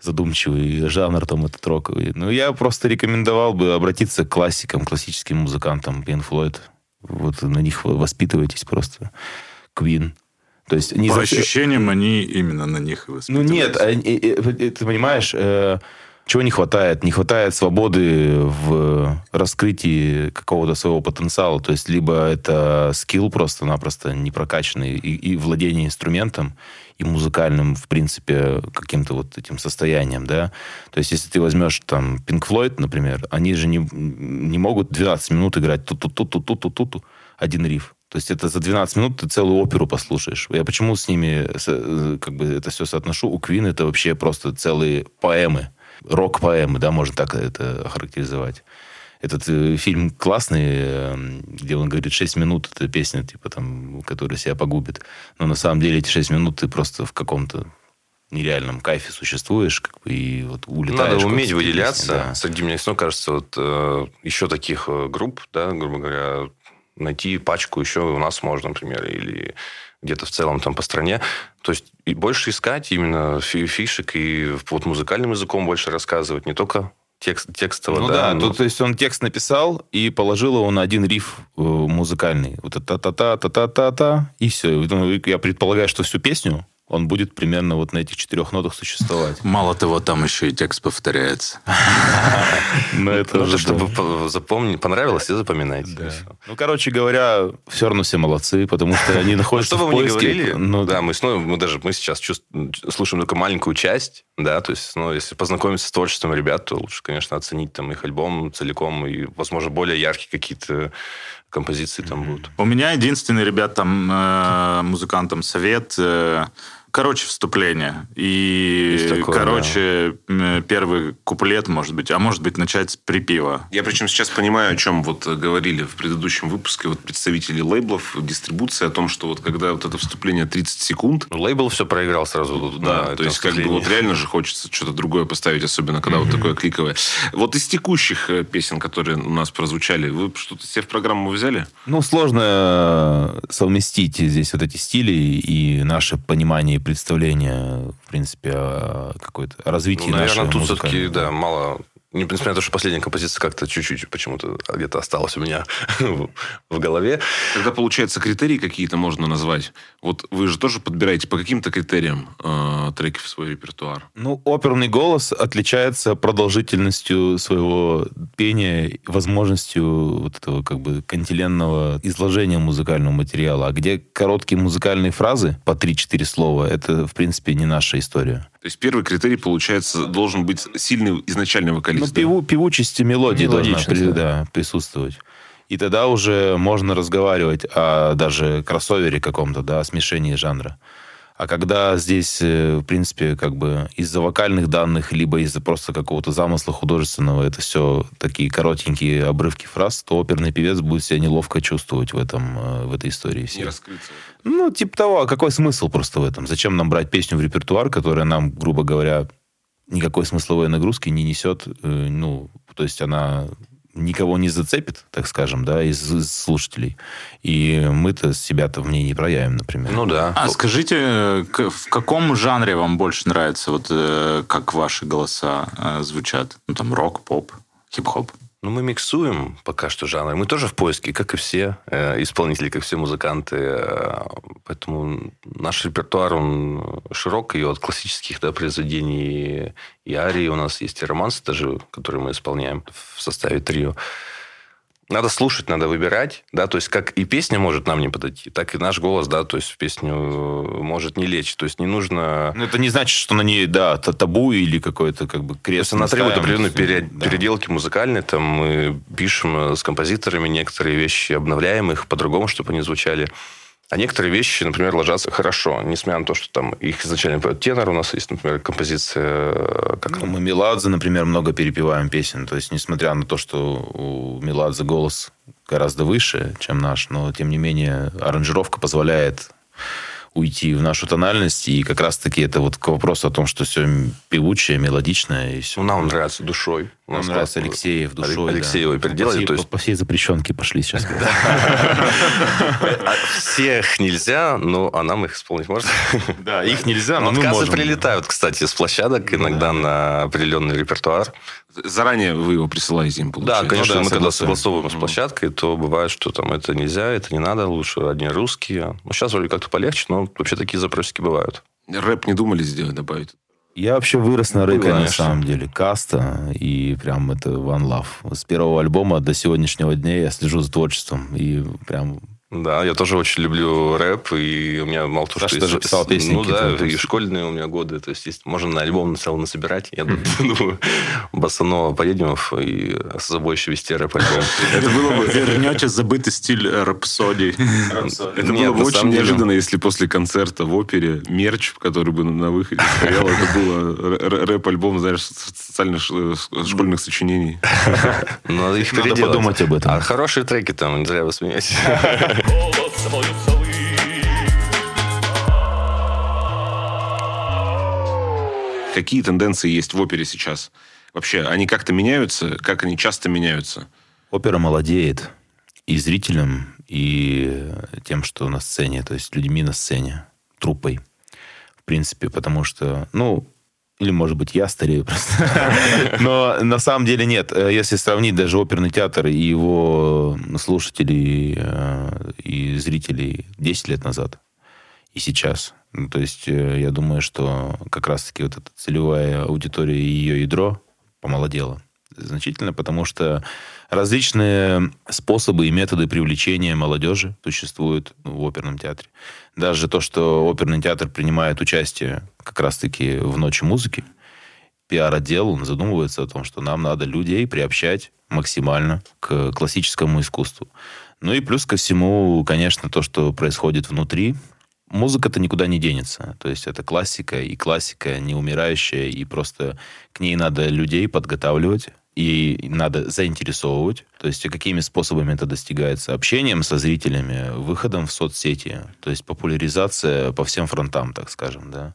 задумчивый жанр там этот роковый. Ну, я просто рекомендовал бы обратиться к классикам, классическим музыкантам Pink Floyd. Вот на них воспитывайтесь просто. Queen. То есть не По за- ощущениям, они именно на них и ну воспитываются. нет, а, э, э, ты понимаешь, э, чего не хватает? Не хватает свободы в раскрытии какого-то своего потенциала. То есть либо это скилл просто-напросто не прокачанный и, и владение инструментом, и музыкальным, в принципе, каким-то вот этим состоянием, да. То есть если ты возьмешь там Pink Floyd, например, они же не, не могут 12 минут играть ту-ту-ту-ту-ту-ту-ту, один риф. То есть это за 12 минут ты целую оперу послушаешь. Я почему с ними э, как бы это все соотношу? У Квин это вообще просто целые поэмы. Рок-поэмы, да, можно так это охарактеризовать. Этот э, фильм классный, э, где он говорит 6 минут, это песня, типа там, которая себя погубит. Но на самом деле эти 6 минут ты просто в каком-то нереальном кайфе существуешь, как бы, и вот улетаешь. Надо уметь выделяться. песни, да. Среди меня все кажется, вот э, еще таких э, групп, да, грубо говоря, найти пачку еще у нас можно, например, или где-то в целом там по стране. То есть и больше искать именно фи- фишек и вот музыкальным языком больше рассказывать, не только текст, текстово, Ну да. да, но- тут, то есть он текст написал и положил его на один риф э, музыкальный. Вот это та-та-та, та-та-та-та, и все. Я предполагаю, что всю песню он будет примерно вот на этих четырех нотах существовать. [LAUGHS] Мало того, там еще и текст повторяется. [LAUGHS] Но это Ну, уже, то, чтобы запомнить, понравилось, и запоминайте. Ну, короче говоря, все равно все молодцы, потому что они Ну, [LAUGHS] находятся что бы в вы ни поиске. говорили, Ну, да, мы мы даже мы сейчас слушаем только маленькую часть, да, то есть, ну, если познакомиться с творчеством ребят, то лучше, конечно, оценить там их альбом целиком, и, возможно, более яркие какие-то композиции там будут. У меня единственный, ребят, там, э, музыкантам совет. Короче, вступление. И, Есть такое, короче, м, первый куплет, может быть, а может быть, начать с припева. Я причем сейчас понимаю, о чем вот э, говорили в предыдущем выпуске вот представители лейблов, дистрибуции, о том, что вот когда вот это вступление 30 секунд, Ну, Лейбл все проиграл сразу. да, на то есть как бы вот реально же хочется что-то другое поставить, особенно когда вот такое кликовое. Вот из текущих э, песен, которые у нас прозвучали, вы что-то себе в программу взяли? Ну, сложно э, совместить здесь вот эти стили и наше понимание и представление, в принципе, о какой-то развитии Ну, наверное, нашего тут все-таки, да, мало... Не, несмотря на то, что последняя композиция как-то чуть-чуть почему-то где-то осталась у меня [LAUGHS] в- голове. Тогда, получается, критерии какие-то можно назвать. Вот вы же тоже подбираете по каким-то критериям э, треки в свой репертуар. Ну, оперный голос отличается продолжительностью своего пения, возможностью вот этого как бы кантиленного изложения музыкального материала. А где короткие музыкальные фразы по 3-4 слова, это, в принципе, не наша история. То есть первый критерий, получается, должен быть сильный изначальный Ну, вокалист. да? певу, певучесть и мелодии должна при- да. присутствовать. И тогда уже можно разговаривать о даже кроссовере каком-то, да, о смешении жанра. А когда здесь, э, в принципе, как бы из-за вокальных данных, либо из-за просто какого-то замысла художественного, это все такие коротенькие обрывки фраз, то оперный певец будет себя неловко чувствовать в, этом, э, в этой истории. Не раскрыться. Ну, типа того, а какой смысл просто в этом? Зачем нам брать песню в репертуар, которая нам, грубо говоря, никакой смысловой нагрузки не несет, э, ну, то есть она никого не зацепит, так скажем, да, из, из слушателей. И мы-то себя-то в ней не проявим, например. Ну да. А скажите, в каком жанре вам больше нравится, вот э, как ваши голоса э, звучат? Ну, там, рок, поп, хип-хоп. Ну, мы миксуем пока что жанры. Мы тоже в поиске, как и все э, исполнители, как все музыканты. Э, поэтому наш репертуар, он широк, и от классических да, произведений и арии у нас есть и романсы даже, которые мы исполняем в составе трио. Надо слушать, надо выбирать, да, то есть как и песня может нам не подойти, так и наш голос, да, то есть в песню может не лечь, то есть не нужно... Ну, это не значит, что на ней, да, та- табу или какой-то как бы То есть крест. она требует определенной пере- Да. переделки музыкальной. Там мы пишем э, с композиторами некоторые вещи, обновляем их по-другому, чтобы они звучали. А некоторые вещи, например, ложатся хорошо, несмотря на то, что там их изначально поет тенор. У нас есть, например, композиция... э, Как Ну, мы Меладзе, например, много перепеваем песен. То есть, несмотря на то, что у Меладзе голос гораздо выше, чем наш, но, тем не менее, аранжировка позволяет уйти в нашу тональность. И как раз-таки это вот к вопросу о том, что все певучее, мелодичное. И все. Ну, нам нравится душой. У Нам нравится. Алексеев душой. Алексеева да. Алексеева переделали. По всей, То есть по всей запрещенке пошли сейчас. [LAUGHS] а всех нельзя, но а нам их исполнить можно. [LAUGHS] Да, их нельзя, но мы Отказы можем. прилетают, кстати, с площадок иногда на определенный репертуар. Заранее вы его присылаете им, Да, получается? конечно, Ну да, мы когда согласовываем с площадкой, то бывает, что там это нельзя, это не надо, лучше одни русские. Ну, сейчас вроде как-то полегче, но вообще такие запросики бывают. Рэп не думали сделать, добавить? Я вообще вырос на рэпе, на самом деле. Каста, и прям это One Love. С первого альбома до сегодняшнего дня я слежу за творчеством. И прям Да, я тоже очень люблю рэп, и у меня мало того, что даже есть- писал песенки, Ну да, и школьные у меня годы, то есть, есть можно на альбом целый насобирать. Я [LAUGHS] думаю, Басанова поедем и с собой еще вести рэп-альбом. Это было бы... Вернете забытый стиль рэпсодий. Это было бы очень неожиданно, если после концерта в опере мерч, который бы на выходе стоял, это было рэп-альбом, знаешь, социальных э, школьных сочинений. [LAUGHS] Надо их Надо подумать об этом. А хорошие треки там, не зря вы смеетесь. [LAUGHS] Какие тенденции есть в опере сейчас? Вообще, они как-то меняются? Как они часто меняются? опера молодеет и зрителям, и тем, что на сцене, то есть людьми на сцене, труппой, в принципе, потому что, ну, или, может быть, я старею просто. [LAUGHS] Но на самом деле нет. Э, Если сравнить даже оперный театр и его слушателей э, и зрителей 10 лет назад и сейчас. Ну, то есть э, я думаю, что как раз-таки вот эта целевая аудитория и ее ядро помолодело значительно, потому что различные способы и методы привлечения молодежи существуют в оперном театре. Даже то, что оперный театр принимает участие как раз-таки в Ночи музыки, пиар-отдел, он задумывается о том, что нам надо людей приобщать максимально к классическому искусству. Ну и плюс ко всему, конечно, то, что происходит внутри, музыка-то никуда не денется. То есть это классика, и классика не умирающая, и просто к ней надо людей подготавливать, и надо заинтересовывать. То есть какими способами это достигается? Общением со зрителями, выходом в соцсети, то есть популяризация по всем фронтам, так скажем, да.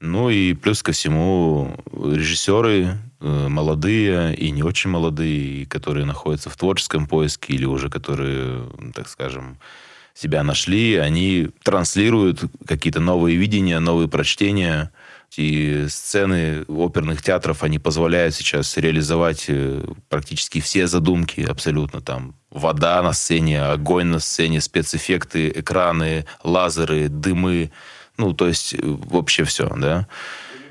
Ну и плюс ко всему режиссеры э, молодые и не очень молодые, которые находятся в творческом поиске или уже которые, так скажем, себя нашли, они транслируют какие-то новые видения, новые прочтения. И сцены оперных театров, они позволяют сейчас реализовать э, практически все задумки абсолютно. Там вода на сцене, огонь на сцене, спецэффекты, экраны, лазеры, дымы. Ну, то есть э, вообще все, да.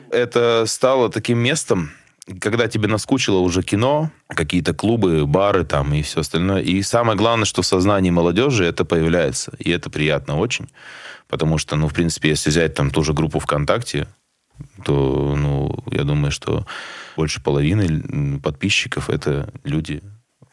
Это стало таким местом, когда тебе наскучило уже кино, какие-то клубы, бары там и все остальное. И самое главное, что в сознании молодежи это появляется. И это приятно очень. Потому что, ну, в принципе, если взять там ту же группу ВКонтакте, то, ну, я думаю, что больше половины подписчиков это люди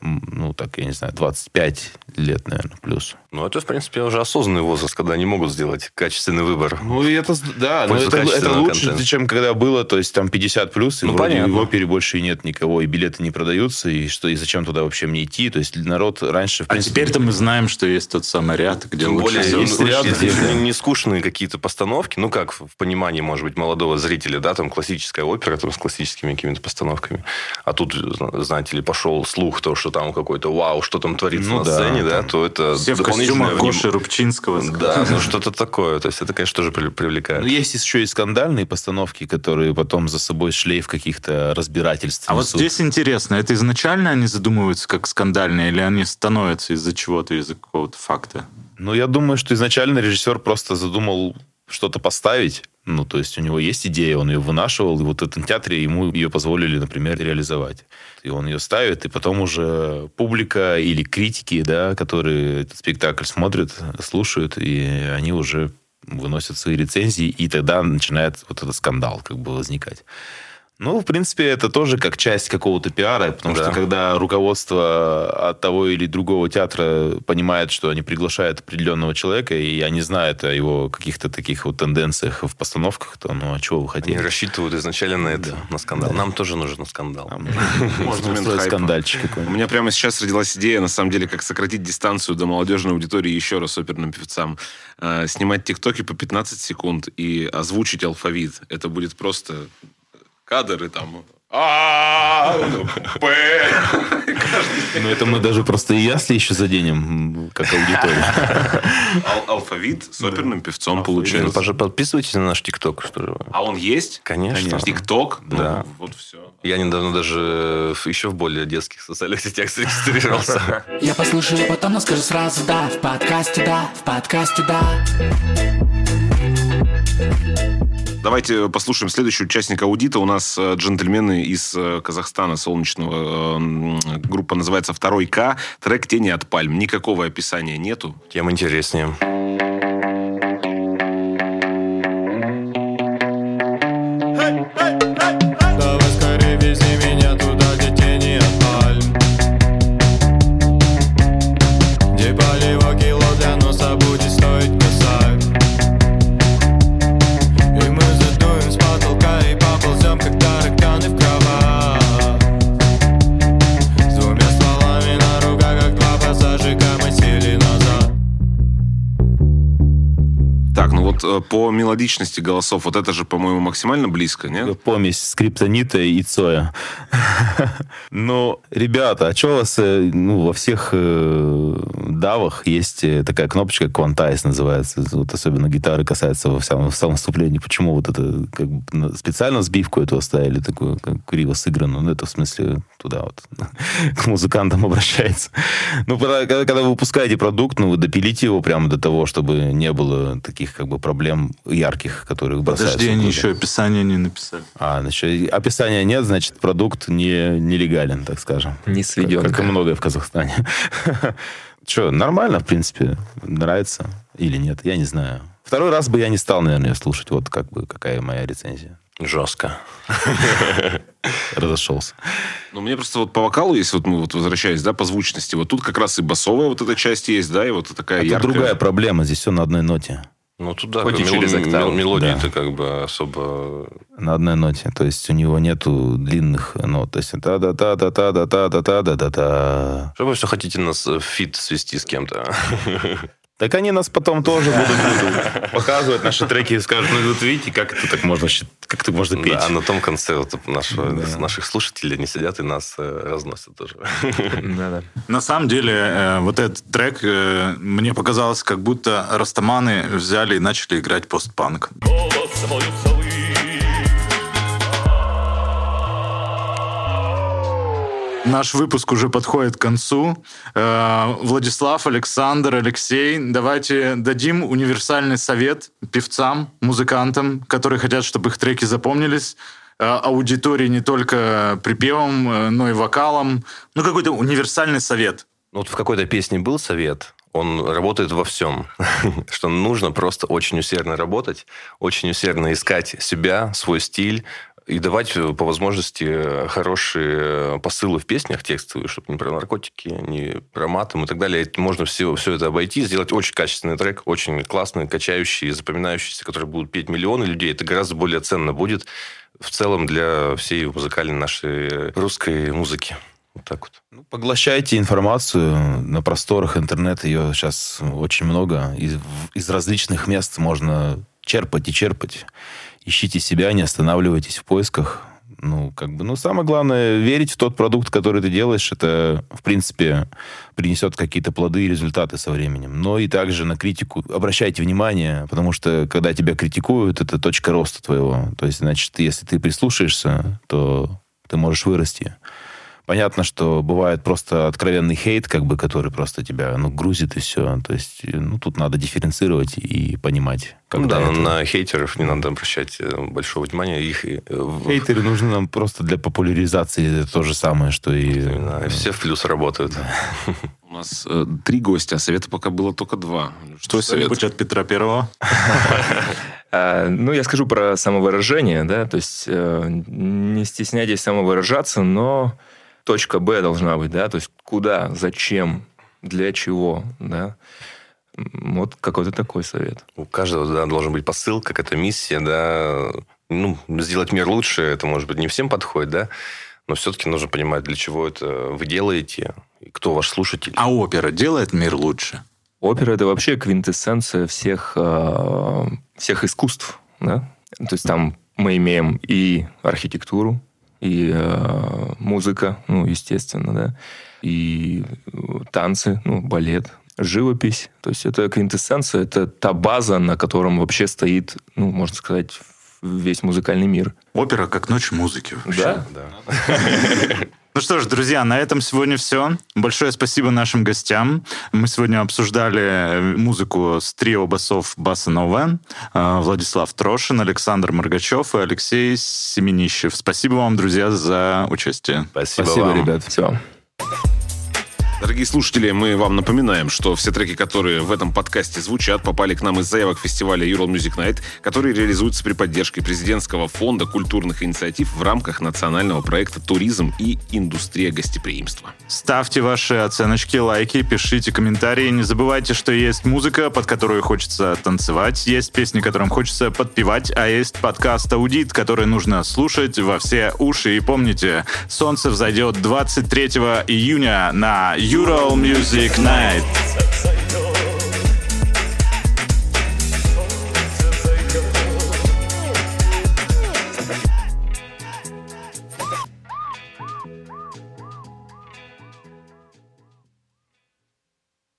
ну, так, я не знаю, 25 лет, наверное, плюс. Ну, это, в принципе, уже осознанный возраст, когда они могут сделать качественный выбор. Ну, и это, да, но это, это лучше, контента. чем когда было, то есть там 50 плюс, и Ну, вроде понятно. в опере больше и нет никого, и билеты не продаются, и что, и зачем туда вообще мне идти? То есть народ раньше, в А принципе... теперь-то мы знаем, что есть тот самый ряд, где Тем лучше более, есть ряд, где- не, не скучные какие-то постановки, ну, как в понимании, может быть, молодого зрителя, да, там классическая опера там, с классическими какими-то постановками. А тут, зна- знаете ли, пошел слух, то, что там какой-то вау, что там творится Ну на да, сцене, да, то это Все в дополнительное костюмах Гоши Рубчинского. Да, ну что-то такое. То есть это, конечно, тоже при- привлекает. Ну, есть еще и скандальные постановки, которые потом за собой шлейф каких-то разбирательств А вот здесь интересно, это изначально они задумываются как скандальные, или они становятся из-за чего-то, из-за какого-то факта? Ну, я думаю, что изначально режиссер просто задумал что-то поставить. Ну, то есть у него есть идея, он ее вынашивал, и вот в этом театре ему ее позволили, например, реализовать. И он ее ставит, и потом уже публика или критики, да, которые этот спектакль смотрят, слушают, и они уже выносят свои рецензии, и тогда начинает вот этот скандал как бы возникать. Ну, в принципе, это тоже как часть какого-то пиара, потому Да. что когда руководство от того или другого театра понимает, что они приглашают определенного человека, и они знают о его каких-то таких вот тенденциях в постановках, то ну, а чего вы Они хотели? рассчитывают изначально на это, Да. на скандал. Нам тоже нужен скандал. Там Можно устроить скандальчик У какой-нибудь. меня прямо сейчас родилась идея, на самом деле, как сократить дистанцию до молодежной аудитории еще раз оперным певцам. Э, Снимать тиктоки по 15 секунд и озвучить алфавит. Это будет просто кадры там... А, П. Ну, это мы даже просто и ясли еще заденем, как аудитория. Ал- Алфавит с оперным певцом Ну, получается. пожа- Подписывайтесь на наш ТикТок, что же. А он есть? Конечно. Тикток? Ну, Да. Вот все. Я недавно даже еще в более детских социальных сетях зарегистрировался. Я послушаю потом, но скажу сразу да В подкасте да, в подкасте да Давайте послушаем следующего участника аудита. У нас э, джентльмены из э, Казахстана, солнечного. э, Группа называется «Второй К». Трек «Тени от пальм». Никакого описания нету. Тем интереснее. Давай по мелодичности голосов, вот это же, по-моему, максимально близко, нет? Помесь скриптонита и Цоя. [LAUGHS] Ну, ребята, а что у вас э, ну, во всех э, давах есть э, такая кнопочка Quantize называется. Вот особенно гитары касается во всем, в самом вступлении. Почему вот это как бы, специально сбивку эту оставили, такую как криво сыгранную? Ну, это в смысле туда вот [LAUGHS] к музыкантам обращается. [LAUGHS] Ну, когда- когда вы выпускаете продукт, ну, вы допилите его прямо до того, чтобы не было таких как бы проблем ярких, которые бросаются. Подожди, они еще описание не написали. А, значит, описания нет, значит, продукт не, нелегален, так скажем. Не сведен. Как, как и многое в Казахстане. [LAUGHS] Че, нормально, в принципе. Нравится или нет, я не знаю. Второй раз бы я не стал, наверное, ее слушать. Вот как бы какая моя рецензия. Жестко. [LAUGHS] Разошелся. Ну, мне просто вот по вокалу, если вот мы вот возвращаясь, да, по звучности, вот тут как раз и басовая вот эта часть есть, да, и вот такая Это яркая. другая проблема, здесь все на одной ноте. Ну, тут да, Хоть и мел- через октаву. мелодии-то Да. как бы особо... На одной ноте. То есть у него нету длинных нот. То есть та да та да та да та да та да да та Что вы все хотите нас в feat свести с кем-то? [LAUGHS] Так они нас потом тоже будут, [LAUGHS] будут показывать наши треки и скажут, ну вот видите, как это так можно, как это можно петь. Да, а на том конце вот нашего, Да. наших слушателей они сидят и нас э, разносят тоже. Да-да. На самом деле, э, вот этот трек, э, мне показалось, как будто растаманы взяли и начали играть постпанк. Наш выпуск уже подходит к концу. Э, Владислав, Александр, Алексей, давайте дадим универсальный совет певцам, музыкантам, которые хотят, чтобы их треки запомнились, э, аудитории не только припевом, э, но и вокалом. Ну, какой-то универсальный совет. Ну, Вот в какой-то песне был совет, он работает во всем, [LAUGHS] что нужно просто очень усердно работать, очень усердно искать себя, свой стиль, и давать э, по возможности э, хорошие посылы в песнях текстовые, чтобы не про наркотики, не про матом и так далее. Можно все, все это обойти, сделать очень качественный трек, очень классный, качающий, запоминающийся, который будут петь миллионы людей. Это гораздо более ценно будет в целом для всей музыкальной нашей русской музыки. Вот так вот. Ну, поглощайте информацию на просторах интернета. Ее сейчас очень много. Из, из различных мест можно черпать и черпать. Ищите себя, не останавливайтесь в поисках. Ну, как бы, ну, самое главное, верить в тот продукт, который ты делаешь, это, в принципе, принесет какие-то плоды и результаты со временем. Но и также на критику обращайте внимание, потому что, когда тебя критикуют, это точка роста твоего. То есть, значит, если ты прислушаешься, то ты можешь вырасти. Понятно, что бывает просто откровенный хейт, как бы, который просто тебя, ну, грузит и все. То есть, ну, тут надо дифференцировать и понимать. Ну да, это... на хейтеров не надо обращать э, большого внимания. Их... э, Хейтеры нужны нам просто для популяризации. Это то же самое, что и... Именно, все в плюс работают. [LAUGHS] У нас э, три гостя, а совета пока было только два. Что совет? Что-нибудь от Петра Первого. [LAUGHS] А, ну, я скажу про самовыражение, да, то есть э, не стесняйтесь самовыражаться, но точка Б должна быть, да, то есть куда, зачем, для чего, да. Вот какой-то такой совет. У каждого да, должен быть посыл, какая-то миссия, да. Ну, сделать мир лучше, это, может быть, не всем подходит, да. Но все-таки нужно понимать, для чего это вы делаете, и кто ваш слушатель. А опера делает мир лучше? Опера это вообще квинтэссенция всех, э, всех искусств, да. То есть там мы имеем и архитектуру, и э, музыка, ну, естественно, да, и э, танцы, ну, балет, живопись. То есть это квинтэссенция, это та база, на котором вообще стоит, ну, можно сказать, весь музыкальный мир. Опера как ночь музыки. вообще. Да? Да. [LAUGHS] Ну что ж, друзья, на этом сегодня все. Большое спасибо нашим гостям. Мы сегодня обсуждали э, музыку с трио басов Баса Нова. Э, Владислав Трошин, Александр Моргачев и Алексей Семенищев. Спасибо вам, друзья, за участие. Спасибо, Спасибо, вам. ребят. Все. Дорогие слушатели, мы вам напоминаем, что все треки, которые в этом подкасте звучат, попали к нам из заявок фестиваля Ural Music Night, который реализуется при поддержке президентского фонда культурных инициатив в рамках национального проекта «Туризм и индустрия гостеприимства». Ставьте ваши оценочки, лайки, пишите комментарии. Не забывайте, что есть музыка, под которую хочется танцевать, есть песни, которым хочется подпевать, а есть подкаст «Аудит», который нужно слушать во все уши. И помните, солнце взойдет 23 июня на Euro Music Night.